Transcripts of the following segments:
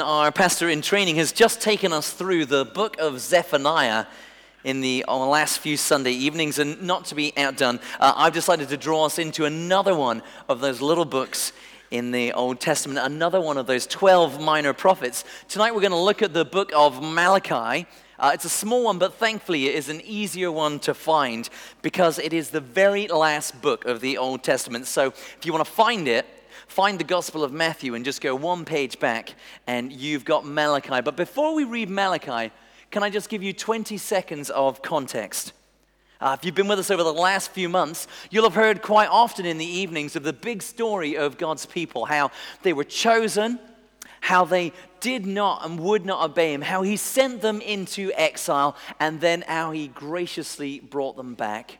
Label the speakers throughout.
Speaker 1: Our pastor in training has just taken us through the book of Zephaniah in the last few Sunday evenings, and not to be outdone, uh, I've decided to draw us into another one of those little books in the Old Testament, another one of those 12 minor prophets. Tonight we're going to look at the book of Malachi. Uh, it's a small one, but thankfully it is an easier one to find because it is the very last book of the Old Testament. So if you want to find it, find the Gospel of Matthew and just go one page back, and you've got Malachi. But before we read Malachi, can I just give you 20 seconds of context? Uh, if you've been with us over the last few months, you'll have heard quite often in the evenings of the big story of God's people, how they were chosen, how they did not and would not obey Him, how He sent them into exile, and then how He graciously brought them back.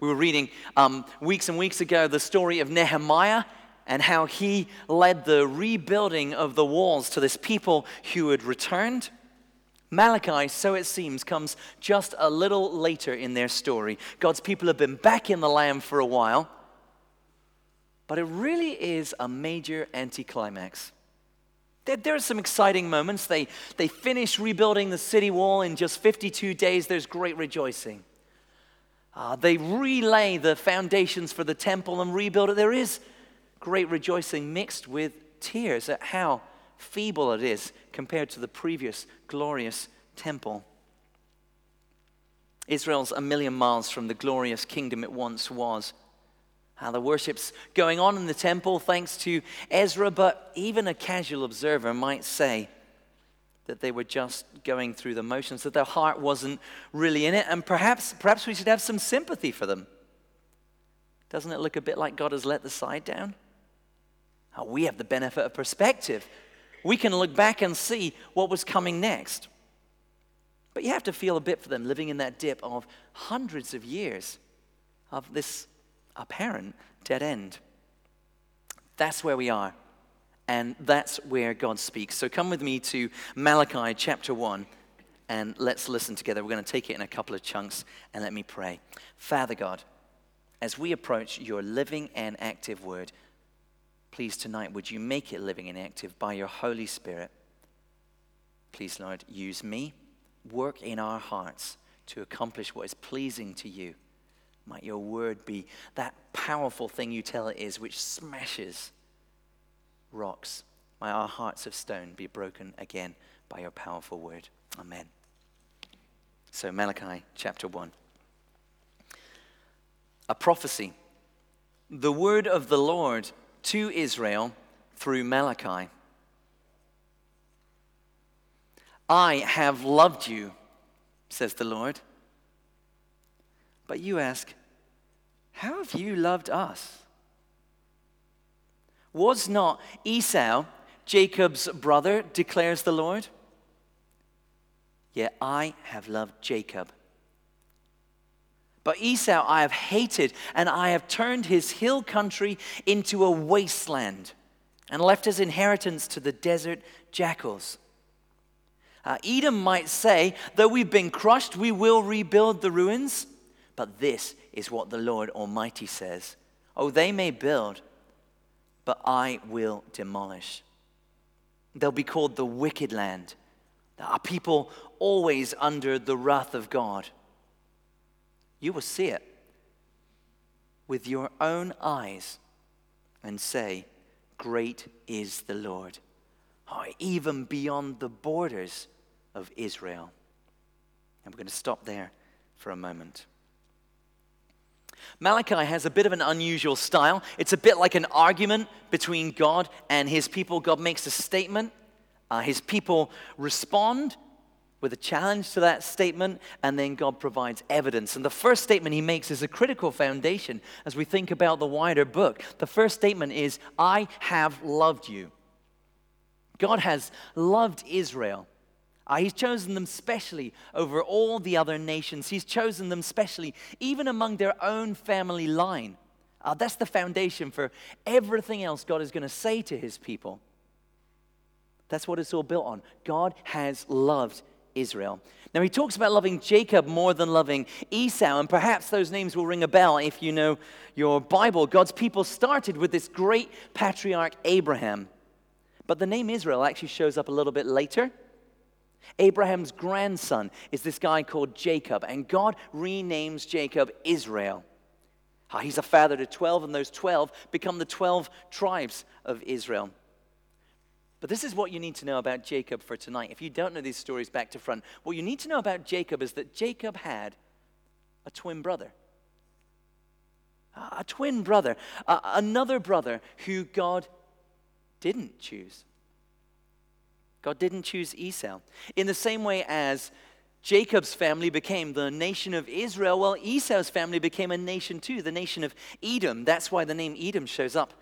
Speaker 1: We were reading um, weeks and weeks ago the story of Nehemiah and how he led the rebuilding of the walls to this people who had returned. Malachi, so it seems, comes just a little later in their story. God's people have been back in the land for a while, but it really is a major anticlimax. There, there are some exciting moments. They, they finish rebuilding the city wall in just 52 days. There's great rejoicing. Uh, they relay the foundations for the temple and rebuild it. There is great rejoicing mixed with tears at how feeble it is compared to the previous glorious temple. Israel's a million miles from the glorious kingdom it once was. How the worship's going on in the temple thanks to Ezra, but even a casual observer might say that they were just going through the motions, that their heart wasn't really in it, and perhaps, perhaps we should have some sympathy for them. Doesn't it look a bit like God has let the side down? Oh, we have the benefit of perspective. We can look back and see what was coming next. But you have to feel a bit for them living in that dip of hundreds of years of this apparent dead end. That's where we are. And that's where God speaks. So come with me to Malachi chapter 1 and let's listen together. We're going to take it in a couple of chunks and let me pray. Father God, as we approach your living and active word, Please, tonight, would you make it living and active by your Holy Spirit? Please, Lord, use me, work in our hearts to accomplish what is pleasing to you. Might your word be that powerful thing you tell it is, which smashes rocks. Might our hearts of stone be broken again by your powerful word. Amen. So, Malachi chapter 1. A prophecy. The word of the Lord to Israel through Malachi. I have loved you, says the Lord. But you ask, How have you loved us? Was not Esau Jacob's brother, declares the Lord? Yet I have loved Jacob but Esau I have hated, and I have turned his hill country into a wasteland, and left his inheritance to the desert jackals. Uh, Edom might say, Though we've been crushed, we will rebuild the ruins. But this is what the Lord Almighty says Oh, they may build, but I will demolish. They'll be called the wicked land. Are people always under the wrath of God you will see it with your own eyes and say, Great is the Lord, oh, even beyond the borders of Israel. And we're going to stop there for a moment. Malachi has a bit of an unusual style. It's a bit like an argument between God and his people. God makes a statement, uh, his people respond, with a challenge to that statement, and then God provides evidence. And the first statement he makes is a critical foundation as we think about the wider book. The first statement is, I have loved you. God has loved Israel. Uh, he's chosen them specially over all the other nations. He's chosen them specially, even among their own family line. Uh, that's the foundation for everything else God is going to say to his people. That's what it's all built on. God has loved Israel. Now, he talks about loving Jacob more than loving Esau, and perhaps those names will ring a bell if you know your Bible. God's people started with this great patriarch, Abraham. But the name Israel actually shows up a little bit later. Abraham's grandson is this guy called Jacob, and God renames Jacob Israel. Ah, he's a father to 12, and those 12 become the 12 tribes of Israel. But this is what you need to know about Jacob for tonight. If you don't know these stories back to front, what you need to know about Jacob is that Jacob had a twin brother. A twin brother, another brother who God didn't choose. God didn't choose Esau. In the same way as Jacob's family became the nation of Israel, well, Esau's family became a nation too, the nation of Edom. That's why the name Edom shows up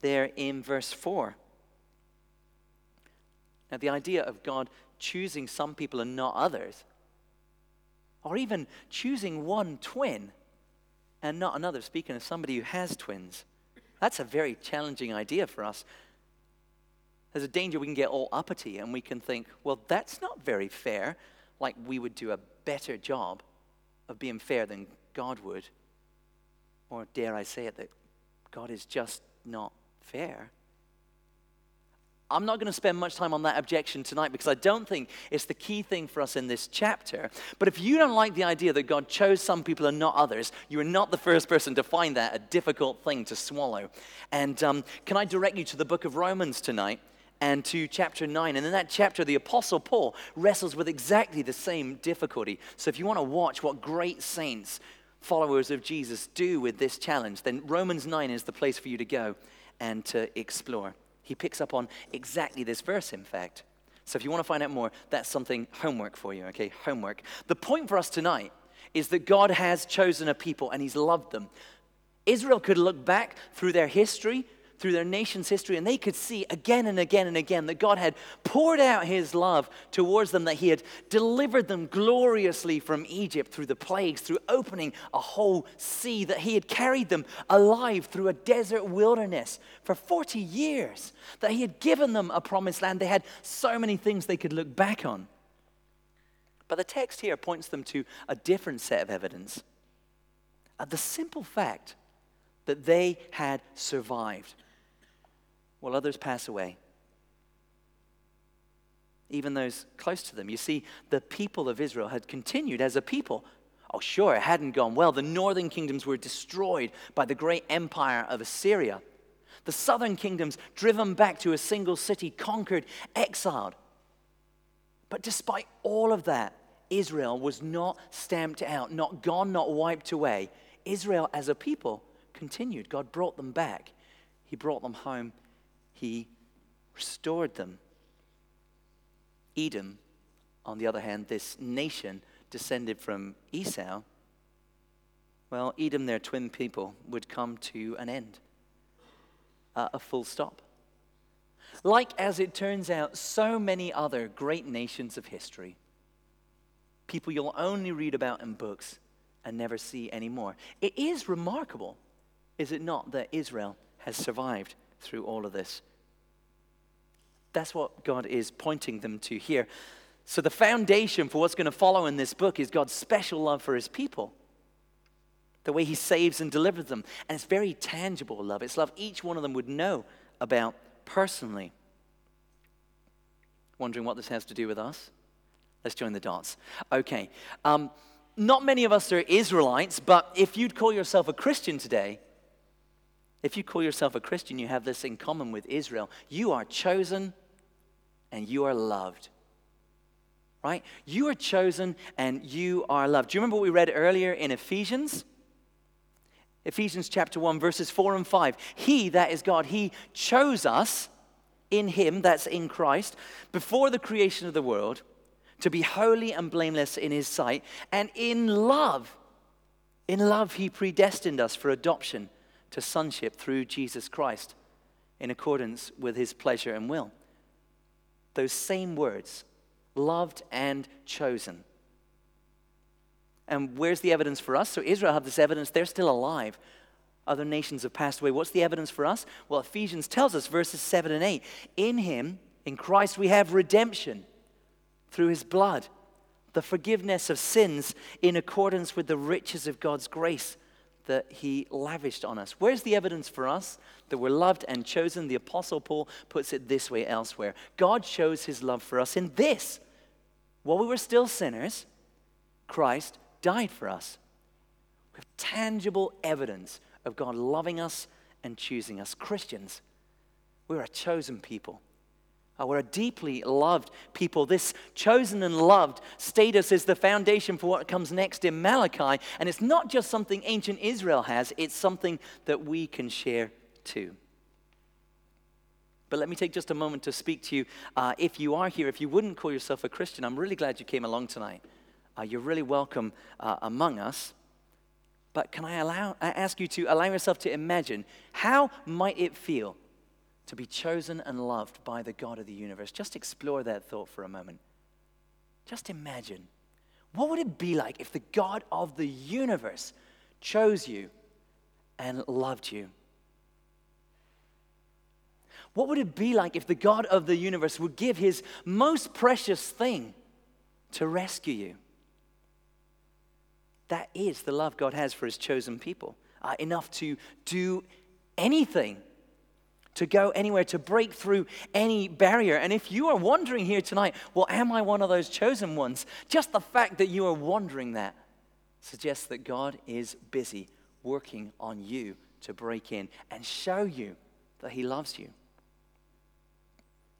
Speaker 1: there in verse 4. Now, the idea of God choosing some people and not others, or even choosing one twin and not another, speaking of somebody who has twins, that's a very challenging idea for us there's a danger we can get all uppity and we can think, well, that's not very fair, like we would do a better job of being fair than God would. Or dare I say it, that God is just not fair. I'm not going to spend much time on that objection tonight because I don't think it's the key thing for us in this chapter. But if you don't like the idea that God chose some people and not others, you are not the first person to find that a difficult thing to swallow. And um, can I direct you to the book of Romans tonight? and to chapter 9. And in that chapter, the Apostle Paul wrestles with exactly the same difficulty. So if you want to watch what great saints, followers of Jesus, do with this challenge, then Romans 9 is the place for you to go and to explore. He picks up on exactly this verse, in fact. So if you want to find out more, that's something homework for you, okay? Homework. The point for us tonight is that God has chosen a people and He's loved them. Israel could look back through their history through their nation's history, and they could see again and again and again that God had poured out his love towards them, that he had delivered them gloriously from Egypt through the plagues, through opening a whole sea, that he had carried them alive through a desert wilderness for 40 years, that he had given them a promised land. They had so many things they could look back on. But the text here points them to a different set of evidence. Uh, the simple fact that they had survived while others pass away. Even those close to them. You see, the people of Israel had continued as a people. Oh, sure, it hadn't gone well. The northern kingdoms were destroyed by the great empire of Assyria. The southern kingdoms driven back to a single city, conquered, exiled. But despite all of that, Israel was not stamped out, not gone, not wiped away. Israel as a people continued. God brought them back, He brought them home he restored them. Edom, on the other hand, this nation descended from Esau, well, Edom, their twin people, would come to an end, uh, a full stop. Like, as it turns out, so many other great nations of history, people you'll only read about in books and never see anymore. It is remarkable, is it not, that Israel has survived through all of this. That's what God is pointing them to here. So, the foundation for what's going to follow in this book is God's special love for his people, the way he saves and delivers them. And it's very tangible love. It's love each one of them would know about personally. Wondering what this has to do with us? Let's join the dots. Okay. Um, not many of us are Israelites, but if you'd call yourself a Christian today, if you call yourself a Christian, you have this in common with Israel. You are chosen and you are loved. Right? You are chosen and you are loved. Do you remember what we read earlier in Ephesians? Ephesians chapter 1, verses 4 and 5. He, that is God, He chose us in Him, that's in Christ, before the creation of the world, to be holy and blameless in His sight. And in love, in love, He predestined us for adoption to sonship through Jesus Christ in accordance with his pleasure and will. Those same words, loved and chosen. And where's the evidence for us? So Israel have this evidence, they're still alive. Other nations have passed away. What's the evidence for us? Well, Ephesians tells us, verses 7 and 8 In him, in Christ, we have redemption through his blood, the forgiveness of sins in accordance with the riches of God's grace that he lavished on us. Where's the evidence for us that we're loved and chosen? The Apostle Paul puts it this way elsewhere God shows his love for us in this. While we were still sinners, Christ died for us. We have tangible evidence of God loving us and choosing us. Christians, we're a chosen people. Uh, we're a deeply loved people. This chosen and loved status is the foundation for what comes next in Malachi. And it's not just something ancient Israel has, it's something that we can share too. But let me take just a moment to speak to you. Uh, if you are here, if you wouldn't call yourself a Christian, I'm really glad you came along tonight. Uh, you're really welcome uh, among us. But can I allow, I ask you to allow yourself to imagine how might it feel to be chosen and loved by the God of the universe. Just explore that thought for a moment. Just imagine. What would it be like if the God of the universe chose you and loved you? What would it be like if the God of the universe would give his most precious thing to rescue you? That is the love God has for his chosen people, uh, enough to do anything to go anywhere, to break through any barrier. And if you are wondering here tonight, well, am I one of those chosen ones? Just the fact that you are wondering that suggests that God is busy working on you to break in and show you that He loves you.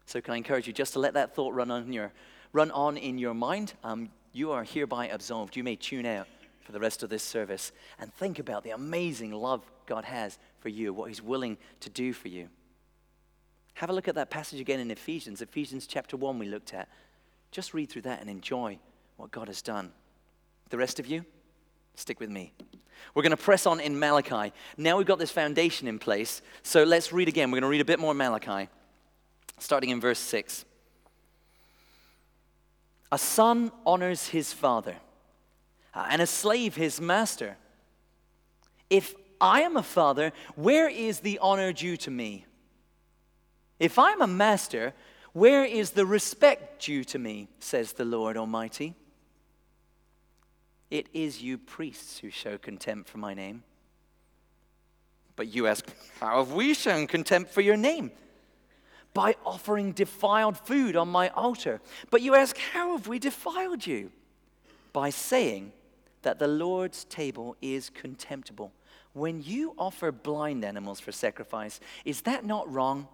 Speaker 1: So, can I encourage you just to let that thought run on, your, run on in your mind? Um, you are hereby absolved. You may tune out for the rest of this service and think about the amazing love God has for you, what He's willing to do for you. Have a look at that passage again in Ephesians, Ephesians chapter 1, we looked at. Just read through that and enjoy what God has done. The rest of you, stick with me. We're going to press on in Malachi. Now we've got this foundation in place, so let's read again. We're going to read a bit more Malachi, starting in verse 6. A son honors his father, uh, and a slave his master. If I am a father, where is the honor due to me? If I'm a master, where is the respect due to me, says the Lord Almighty? It is you priests who show contempt for my name. But you ask, How have we shown contempt for your name? By offering defiled food on my altar. But you ask, How have we defiled you? By saying that the Lord's table is contemptible. When you offer blind animals for sacrifice, is that not wrong?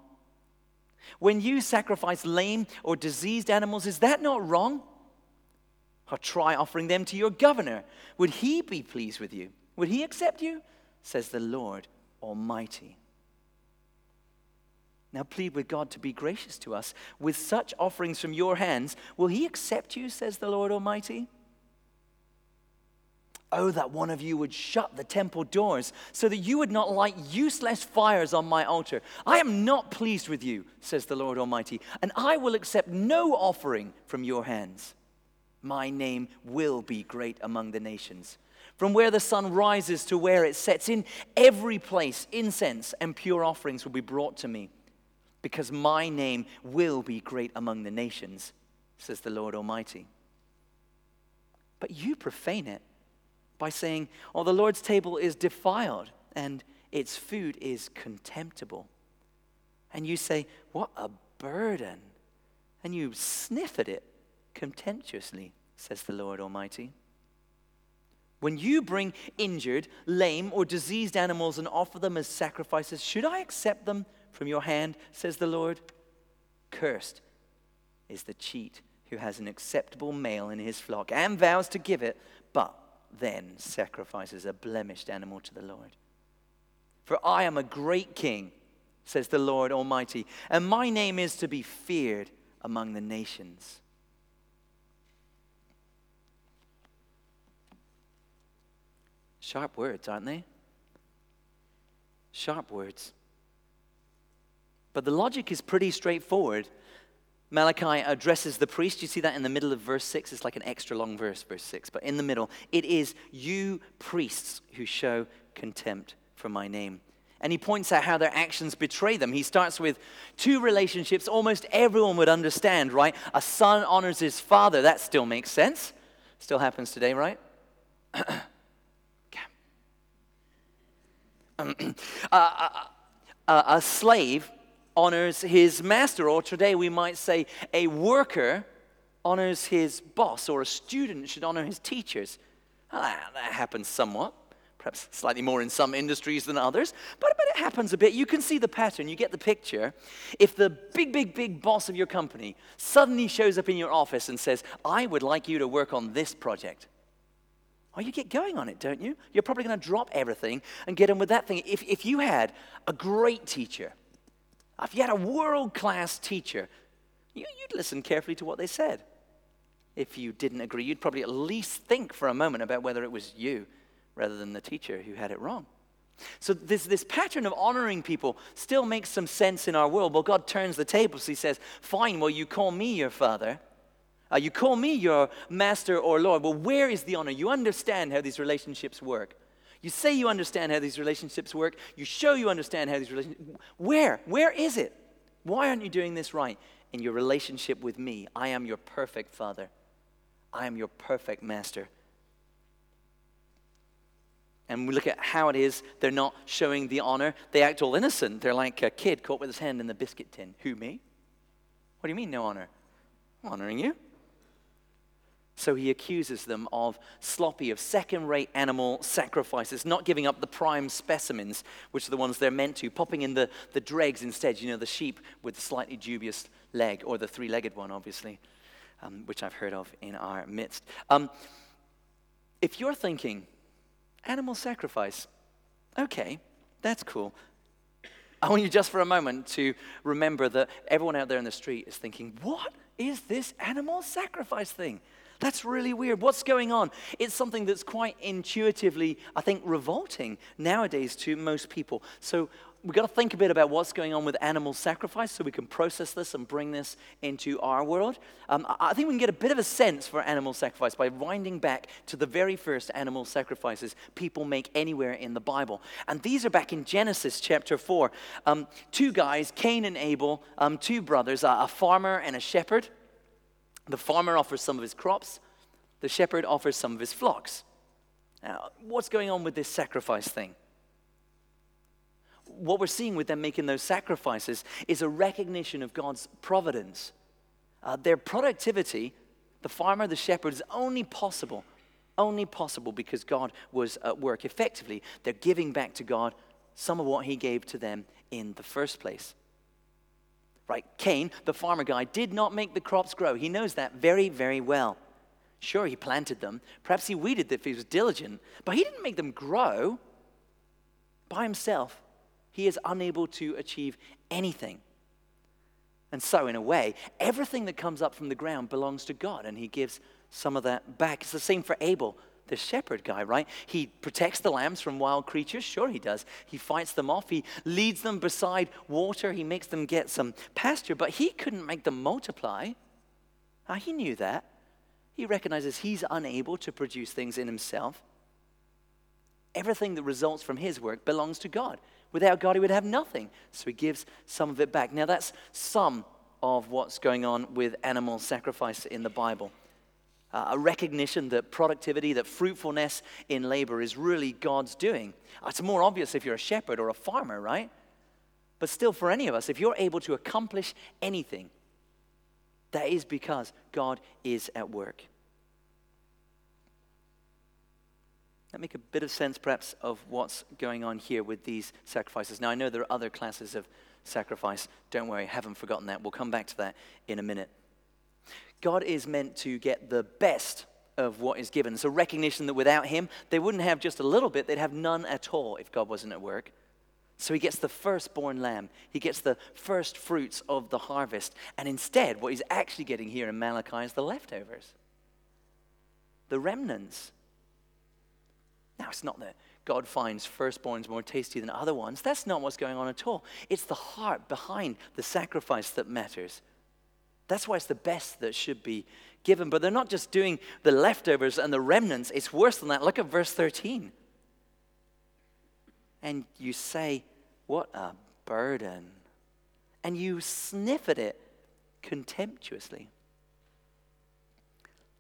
Speaker 1: When you sacrifice lame or diseased animals, is that not wrong? Or try offering them to your governor. Would he be pleased with you? Would he accept you? Says the Lord Almighty. Now plead with God to be gracious to us. With such offerings from your hands, will he accept you, says the Lord Almighty? Oh, that one of you would shut the temple doors so that you would not light useless fires on my altar. I am not pleased with you, says the Lord Almighty, and I will accept no offering from your hands. My name will be great among the nations. From where the sun rises to where it sets, in every place, incense and pure offerings will be brought to me, because my name will be great among the nations, says the Lord Almighty. But you profane it by saying, Oh, the Lord's table is defiled and its food is contemptible. And you say, What a burden. And you sniff at it contemptuously, says the Lord Almighty. When you bring injured, lame, or diseased animals and offer them as sacrifices, should I accept them from your hand, says the Lord? Cursed is the cheat who has an acceptable male in his flock and vows to give it, but then sacrifices a blemished animal to the Lord. For I am a great king, says the Lord Almighty, and my name is to be feared among the nations. Sharp words, aren't they? Sharp words. But the logic is pretty straightforward. Malachi addresses the priest. You see that in the middle of verse 6? It's like an extra long verse, verse 6. But in the middle, it is you priests who show contempt for my name. And he points out how their actions betray them. He starts with two relationships almost everyone would understand, right? A son honors his father. That still makes sense. Still happens today, right? a, a slave honors his master, or today we might say a worker honors his boss, or a student should honor his teachers. Well, that, that happens somewhat perhaps slightly more in some industries than others, but, but it happens a bit. You can see the pattern, you get the picture. If the big, big, big boss of your company suddenly shows up in your office and says, I would like you to work on this project, Oh, you get going on it, don't you? You're probably going to drop everything and get on with that thing. If, if you had a great teacher, if you had a world class teacher, you, you'd listen carefully to what they said. If you didn't agree, you'd probably at least think for a moment about whether it was you rather than the teacher who had it wrong. So, this, this pattern of honoring people still makes some sense in our world. Well, God turns the tables. He says, Fine, well, you call me your father. Uh, you call me your master or Lord. Well, where is the honor? You understand how these relationships work. You say you understand how these relationships work. You show you understand how these relationships Where? Where is it? Why aren't you doing this right? In your relationship with me, I am your perfect father. I am your perfect master and we look at how it is they're not showing the honor. They act all innocent. They're like a kid caught with his hand in the biscuit tin. Who, me? What do you mean, no honor? I'm honoring you. So he accuses them of sloppy, of second rate animal sacrifices, not giving up the prime specimens, which are the ones they're meant to, popping in the, the dregs instead, you know, the sheep with the slightly dubious leg, or the three legged one, obviously, um, which I've heard of in our midst. Um, if you're thinking, Animal sacrifice. Okay, that's cool. I want you just for a moment to remember that everyone out there in the street is thinking, what is this animal sacrifice thing? That's really weird. What's going on? It's something that's quite intuitively, I think, revolting nowadays to most people. So we've got to think a bit about what's going on with animal sacrifice so we can process this and bring this into our world. Um, I think we can get a bit of a sense for animal sacrifice by winding back to the very first animal sacrifices people make anywhere in the Bible. And these are back in Genesis chapter 4. Um, two guys, Cain and Abel, um, two brothers, a farmer and a shepherd. The farmer offers some of his crops, the shepherd offers some of his flocks. Now, what's going on with this sacrifice thing? what we're seeing with them making those sacrifices is a recognition of God's providence. Uh, their productivity, the farmer, the shepherd, is only possible, only possible because God was at work. Effectively, they're giving back to God some of what He gave to them in the first place. Right? Cain, the farmer guy, did not make the crops grow. He knows that very, very well. Sure, he planted them. Perhaps he weeded them if he was diligent, but he didn't make them grow by himself he is unable to achieve anything. And so, in a way, everything that comes up from the ground belongs to God, and he gives some of that back. It's the same for Abel, the shepherd guy, right? He protects the lambs from wild creatures. Sure, he does. He fights them off. He leads them beside water. He makes them get some pasture, but he couldn't make them multiply. Now, he knew that. He recognizes he's unable to produce things in himself. Everything that results from his work belongs to God. Without God, he would have nothing. So he gives some of it back. Now, that's some of what's going on with animal sacrifice in the Bible. Uh, a recognition that productivity, that fruitfulness in labor is really God's doing. Uh, it's more obvious if you're a shepherd or a farmer, right? But still, for any of us, if you're able to accomplish anything, that is because God is at work. That make a bit of sense, perhaps, of what's going on here with these sacrifices. Now, I know there are other classes of sacrifice. Don't worry, I haven't forgotten that. We'll come back to that in a minute. God is meant to get the best of what is given. So, recognition that without Him, they wouldn't have just a little bit, they'd have none at all if God wasn't at work. So, He gets the firstborn lamb, He gets the first fruits of the harvest. And instead, what He's actually getting here in Malachi is the leftovers, the remnants now, it's not that God finds firstborns more tasty than other ones. That's not what's going on at all. It's the heart behind the sacrifice that matters. That's why it's the best that should be given. But they're not just doing the leftovers and the remnants, it's worse than that. Look at verse 13. And you say, What a burden. And you sniff at it contemptuously.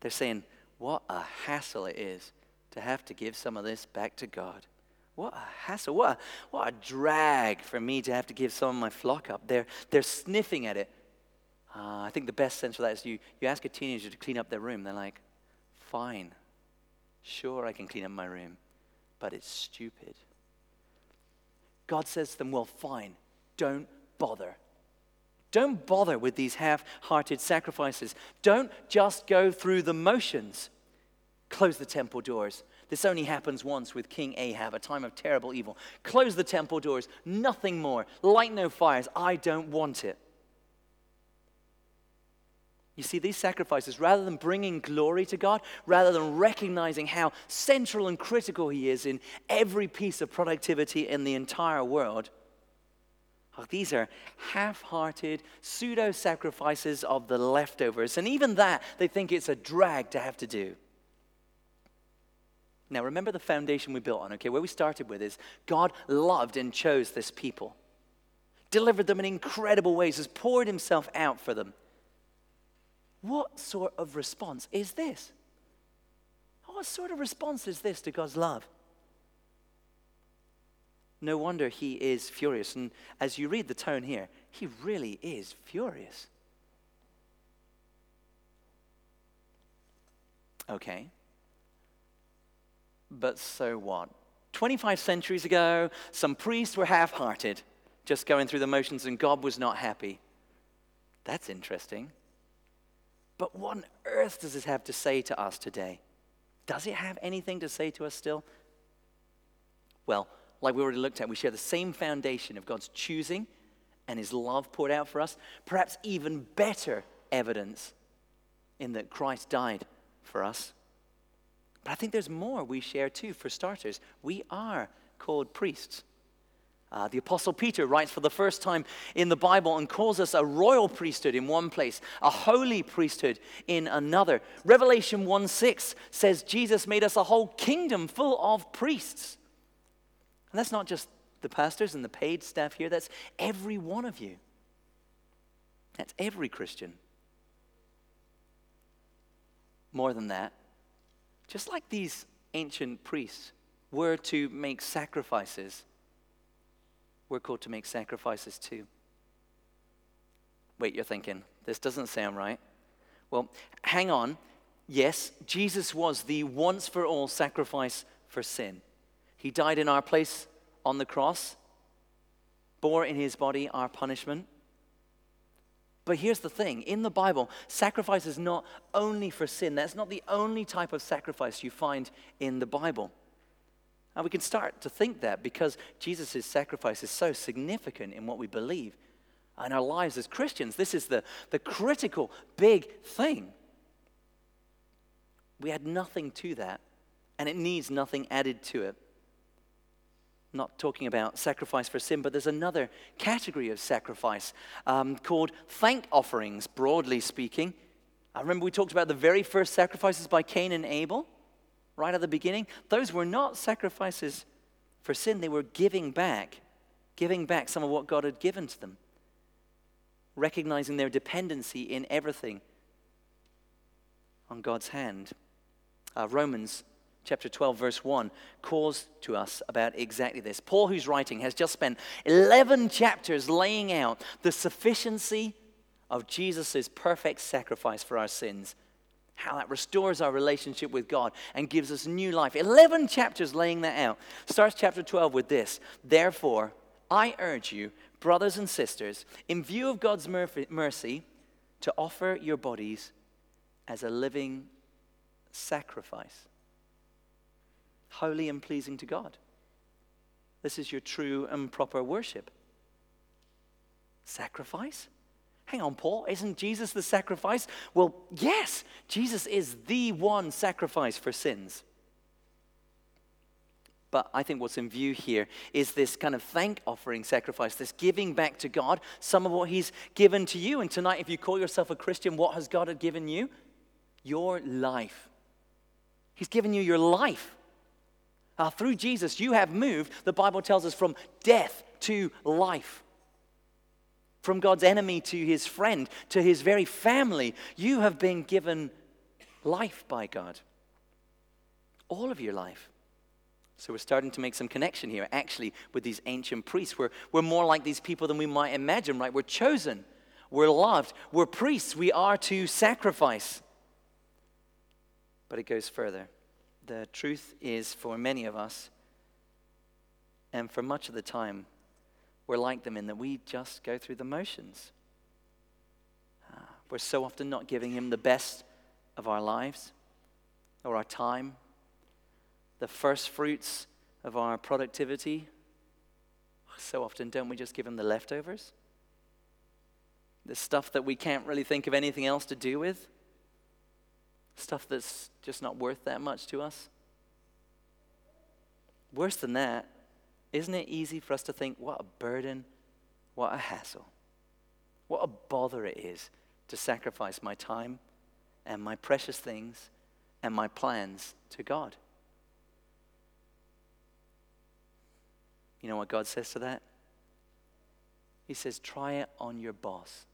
Speaker 1: They're saying, What a hassle it is to have to give some of this back to God. What a hassle. What a, what a drag for me to have to give some of my flock up. They're, they're sniffing at it. Uh, I think the best sense for that is you, you ask a teenager to clean up their room. They're like, fine, sure, I can clean up my room, but it's stupid. God says to them, well, fine, don't bother. Don't bother with these half hearted sacrifices. Don't just go through the motions. Close the temple doors. This only happens once with King Ahab, a time of terrible evil. Close the temple doors. Nothing more. Light no fires. I don't want it. You see, these sacrifices, rather than bringing glory to God, rather than recognizing how central and critical He is in every piece of productivity in the entire world, Oh, these are half hearted pseudo sacrifices of the leftovers. And even that, they think it's a drag to have to do. Now, remember the foundation we built on, okay? Where we started with is God loved and chose this people, delivered them in incredible ways, has poured himself out for them. What sort of response is this? What sort of response is this to God's love? No wonder he is furious. And as you read the tone here, he really is furious. Okay. But so what? 25 centuries ago, some priests were half hearted, just going through the motions, and God was not happy. That's interesting. But what on earth does this have to say to us today? Does it have anything to say to us still? Well, like we already looked at, we share the same foundation of God's choosing and his love poured out for us. Perhaps even better evidence in that Christ died for us. But I think there's more we share too. For starters, we are called priests. Uh, the Apostle Peter writes for the first time in the Bible and calls us a royal priesthood in one place, a holy priesthood in another. Revelation 1 6 says Jesus made us a whole kingdom full of priests. And that's not just the pastors and the paid staff here, that's every one of you. That's every Christian. More than that, just like these ancient priests were to make sacrifices, we're called to make sacrifices too. Wait, you're thinking, this doesn't sound right. Well, hang on. Yes, Jesus was the once for all sacrifice for sin. He died in our place on the cross, bore in his body our punishment. But here's the thing in the Bible, sacrifice is not only for sin. That's not the only type of sacrifice you find in the Bible. And we can start to think that because Jesus' sacrifice is so significant in what we believe in our lives as Christians. This is the, the critical, big thing. We add nothing to that, and it needs nothing added to it not talking about sacrifice for sin, but there's another category of sacrifice um, called thank offerings, broadly speaking. I remember we talked about the very first sacrifices by Cain and Abel, right at the beginning. Those were not sacrifices for sin, they were giving back, giving back some of what God had given to them, recognizing their dependency in everything on God's hand. Uh, Romans chapter 12, verse 1, calls to us about exactly this. Paul, who's writing, has just spent 11 chapters laying out the sufficiency of Jesus' perfect sacrifice for our sins, how that restores our relationship with God and gives us new life. 11 chapters laying that out. Starts chapter 12 with this Therefore, I urge you, brothers and sisters, in view of God's mercy, to offer your bodies as a living sacrifice holy and pleasing to God. This is your true and proper worship. Sacrifice? Hang on, Paul, isn't Jesus the sacrifice? Well, yes, Jesus is the one sacrifice for sins. But I think what's in view here is this kind of thank offering sacrifice, this giving back to God some of what He's given to you. And tonight, if you call yourself a Christian, what has God given you? Your life. He's given you your life. Uh, through Jesus, you have moved, the Bible tells us, from death to life. From God's enemy to his friend, to his very family. You have been given life by God. All of your life. So we're starting to make some connection here, actually, with these ancient priests. We're, we're more like these people than we might imagine, right? We're chosen, we're loved, we're priests, we are to sacrifice. But it goes further. The truth is, for many of us, and for much of the time, we're like them in that we just go through the motions. Uh, we're so often not giving Him the best of our lives or our time, the first fruits of our productivity. So often, don't we just give Him the leftovers? The stuff that we can't really think of anything else to do with? Stuff that's just not worth that much to us? Worse than that, isn't it easy for us to think, what a burden, what a hassle, what a bother it is to sacrifice my time and my precious things and my plans to God? You know what God says to that? He says, try it on your boss.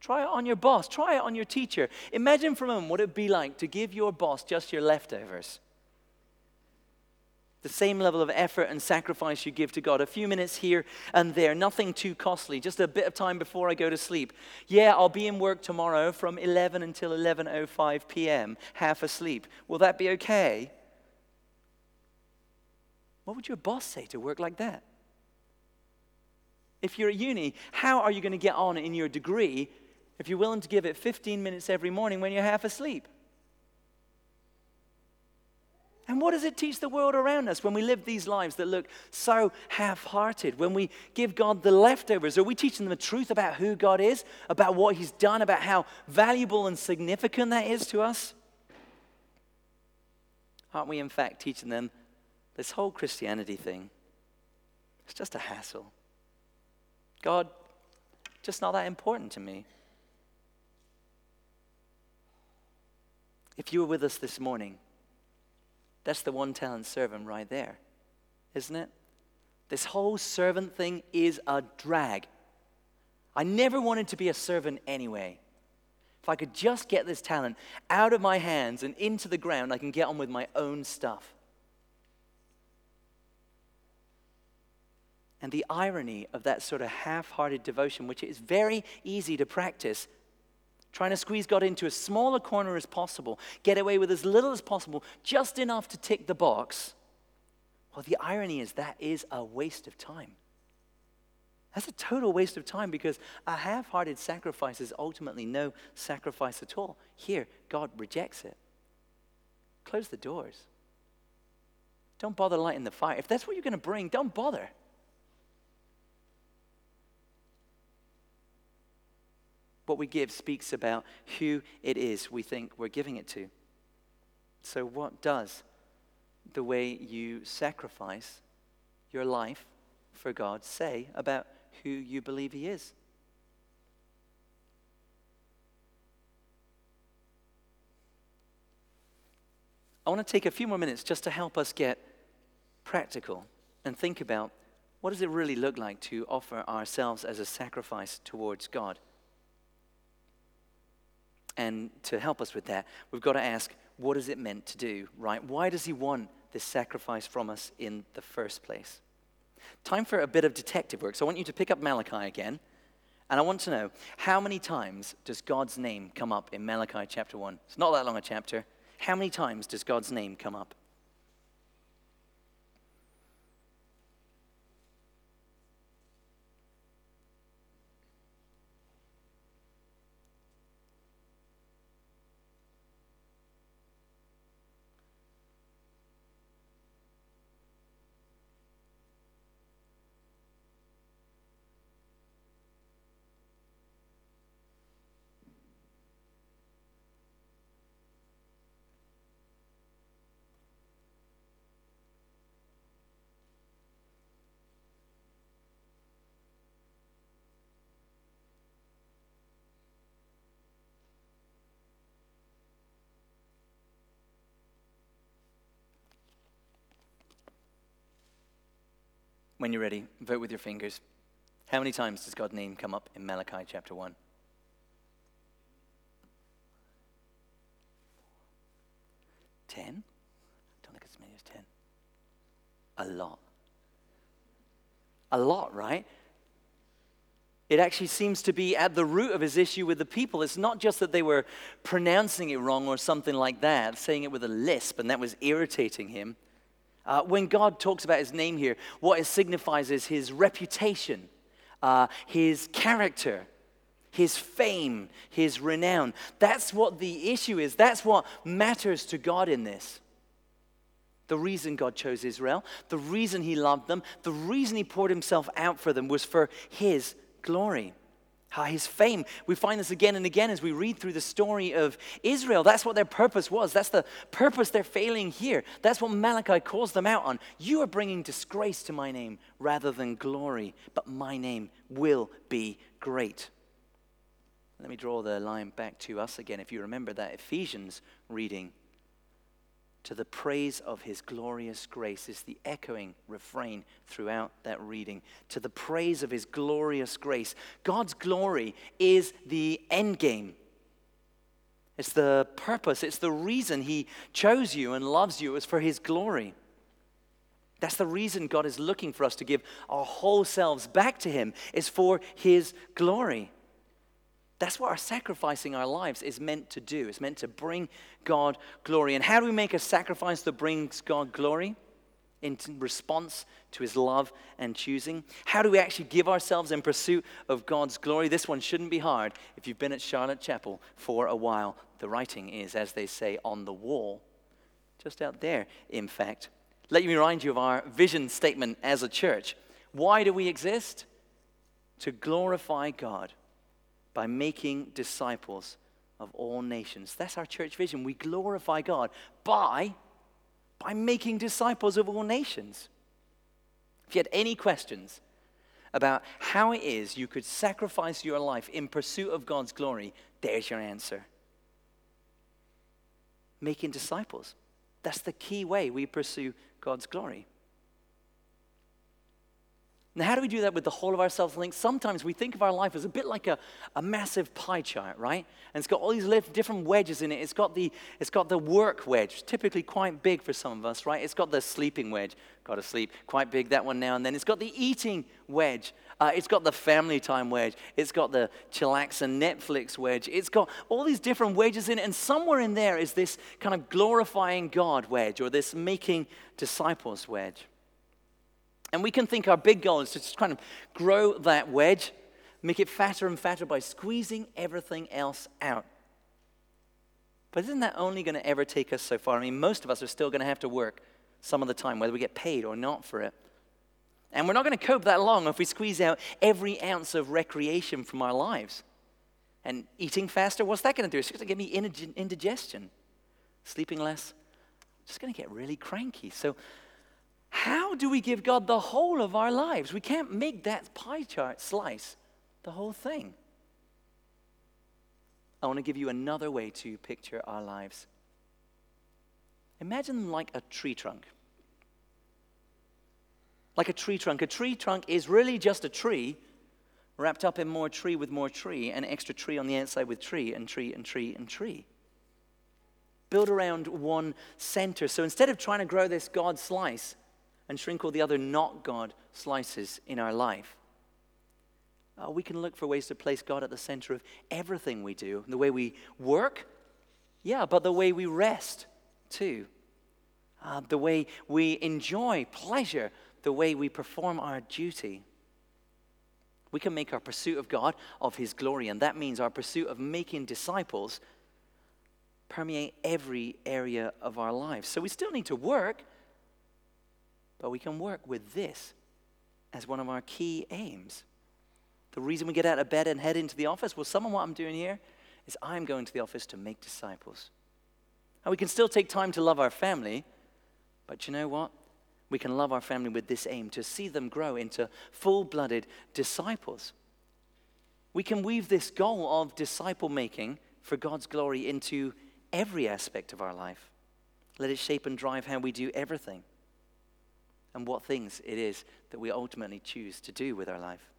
Speaker 1: Try it on your boss. Try it on your teacher. Imagine for a moment what it would be like to give your boss just your leftovers the same level of effort and sacrifice you give to God. A few minutes here and there, nothing too costly, just a bit of time before I go to sleep. Yeah, I'll be in work tomorrow from 11 until 11:05 p.m., half asleep. Will that be okay? What would your boss say to work like that? If you're at uni, how are you going to get on in your degree if you're willing to give it 15 minutes every morning when you're half asleep? And what does it teach the world around us when we live these lives that look so half hearted? When we give God the leftovers? Are we teaching them the truth about who God is, about what He's done, about how valuable and significant that is to us? Aren't we, in fact, teaching them this whole Christianity thing? It's just a hassle. God, just not that important to me. If you were with us this morning, that's the one talent servant right there, isn't it? This whole servant thing is a drag. I never wanted to be a servant anyway. If I could just get this talent out of my hands and into the ground, I can get on with my own stuff. And the irony of that sort of half hearted devotion, which is very easy to practice, trying to squeeze God into as small a corner as possible, get away with as little as possible, just enough to tick the box. Well, the irony is that is a waste of time. That's a total waste of time because a half hearted sacrifice is ultimately no sacrifice at all. Here, God rejects it. Close the doors. Don't bother lighting the fire. If that's what you're going to bring, don't bother. What we give speaks about who it is we think we're giving it to. So, what does the way you sacrifice your life for God say about who you believe He is? I want to take a few more minutes just to help us get practical and think about what does it really look like to offer ourselves as a sacrifice towards God? And to help us with that, we've got to ask what is it meant to do, right? Why does he want this sacrifice from us in the first place? Time for a bit of detective work. So I want you to pick up Malachi again. And I want to know how many times does God's name come up in Malachi chapter 1? It's not that long a chapter. How many times does God's name come up? When you're ready, vote with your fingers. How many times does God's name come up in Malachi chapter 1? Ten? Don't think it's as many as ten. A lot. A lot, right? It actually seems to be at the root of his issue with the people. It's not just that they were pronouncing it wrong or something like that, saying it with a lisp, and that was irritating him. Uh, when God talks about his name here, what it signifies is his reputation, uh, his character, his fame, his renown. That's what the issue is. That's what matters to God in this. The reason God chose Israel, the reason he loved them, the reason he poured himself out for them was for his glory. His fame. We find this again and again as we read through the story of Israel. That's what their purpose was. That's the purpose they're failing here. That's what Malachi calls them out on. You are bringing disgrace to my name rather than glory, but my name will be great. Let me draw the line back to us again. If you remember that Ephesians reading, to the praise of his glorious grace is the echoing refrain throughout that reading. To the praise of his glorious grace. God's glory is the end game. It's the purpose, it's the reason he chose you and loves you, is for his glory. That's the reason God is looking for us to give our whole selves back to him, is for his glory. That's what our sacrificing our lives is meant to do. It's meant to bring God glory. And how do we make a sacrifice that brings God glory? In response to his love and choosing? How do we actually give ourselves in pursuit of God's glory? This one shouldn't be hard if you've been at Charlotte Chapel for a while. The writing is, as they say, on the wall, just out there, in fact. Let me remind you of our vision statement as a church. Why do we exist? To glorify God by making disciples of all nations. That's our church vision. We glorify God by, by making disciples of all nations. If you had any questions about how it is you could sacrifice your life in pursuit of God's glory, there's your answer. Making disciples. That's the key way we pursue God's glory. Now, how do we do that with the whole of ourselves linked? Sometimes we think of our life as a bit like a, a massive pie chart, right? And it's got all these different wedges in it. It's got, the, it's got the work wedge, typically quite big for some of us, right? It's got the sleeping wedge, got to sleep, quite big, that one now and then. It's got the eating wedge. Uh, it's got the family time wedge. It's got the chillax and Netflix wedge. It's got all these different wedges in it. And somewhere in there is this kind of glorifying God wedge or this making disciples wedge. And we can think our big goal is to just kind of grow that wedge, make it fatter and fatter by squeezing everything else out. But isn't that only going to ever take us so far? I mean, most of us are still going to have to work some of the time, whether we get paid or not for it. And we're not going to cope that long if we squeeze out every ounce of recreation from our lives. And eating faster, what's that going to do? It's going to give me indigestion. Sleeping less, just going to get really cranky. So how do we give God the whole of our lives? We can't make that pie chart slice the whole thing. I want to give you another way to picture our lives. Imagine like a tree trunk. Like a tree trunk. A tree trunk is really just a tree wrapped up in more tree with more tree, and extra tree on the outside with tree and tree and tree and tree. Build around one center. So instead of trying to grow this God slice, and shrink all the other not God slices in our life. Uh, we can look for ways to place God at the center of everything we do. The way we work, yeah, but the way we rest too. Uh, the way we enjoy pleasure, the way we perform our duty. We can make our pursuit of God, of His glory, and that means our pursuit of making disciples permeate every area of our lives. So we still need to work but we can work with this as one of our key aims. The reason we get out of bed and head into the office, well, some of what I'm doing here is I'm going to the office to make disciples. And we can still take time to love our family, but you know what? We can love our family with this aim to see them grow into full blooded disciples. We can weave this goal of disciple making for God's glory into every aspect of our life. Let it shape and drive how we do everything and what things it is that we ultimately choose to do with our life.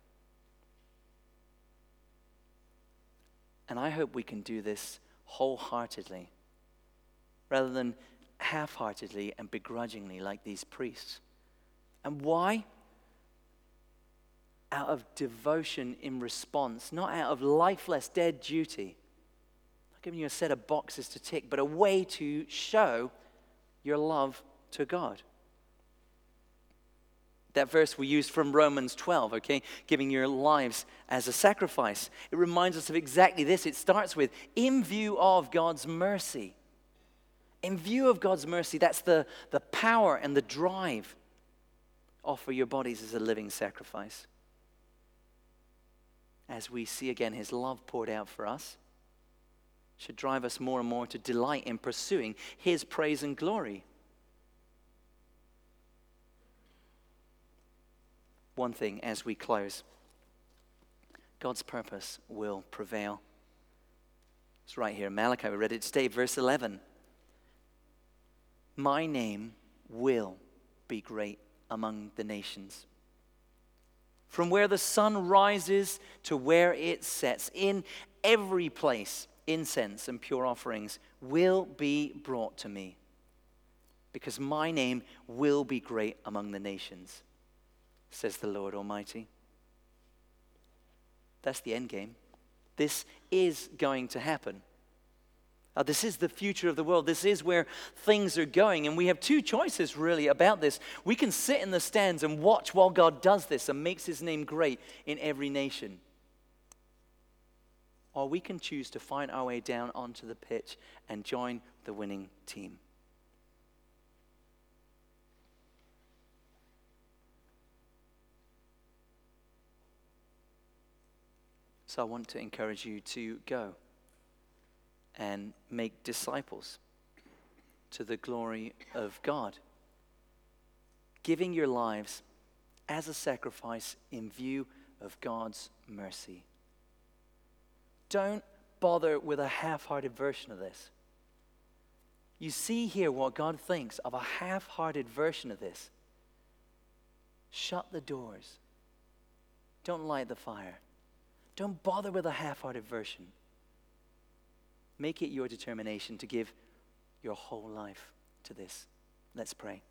Speaker 1: And I hope we can do this wholeheartedly rather than half heartedly and begrudgingly like these priests And why? Out of devotion in response, not out of lifeless, dead duty. Not giving you a set of boxes to tick, but a way to show your love to God. That verse we used from Romans 12, okay? Giving your lives as a sacrifice. It reminds us of exactly this. It starts with, in view of God's mercy. In view of God's mercy, that's the, the power and the drive. Offer your bodies as a living sacrifice. As we see again his love poured out for us, should drive us more and more to delight in pursuing his praise and glory. One thing as we close God's purpose will prevail. It's right here, Malachi. We read it today, verse 11. My name will be great among the nations. From where the sun rises to where it sets, in every place, incense and pure offerings will be brought to me, because my name will be great among the nations says the Lord Almighty. That's the end game. This is going to happen. This is the future of the world. This is where things are going. And we have two choices really about this. We can sit in the stands and watch while God does this and makes his name great in every nation. Or we can choose to find our way down onto the pitch and join the winning team. So I want to encourage you to go and make disciples to the glory of God, giving your lives as a sacrifice in view of God's mercy. Don't bother with a half hearted version of this. You see here what God thinks of a half hearted version of this. Shut the doors, don't light the fire. Don't bother with a half hearted version. Make it your determination to give your whole life to this. Let's pray.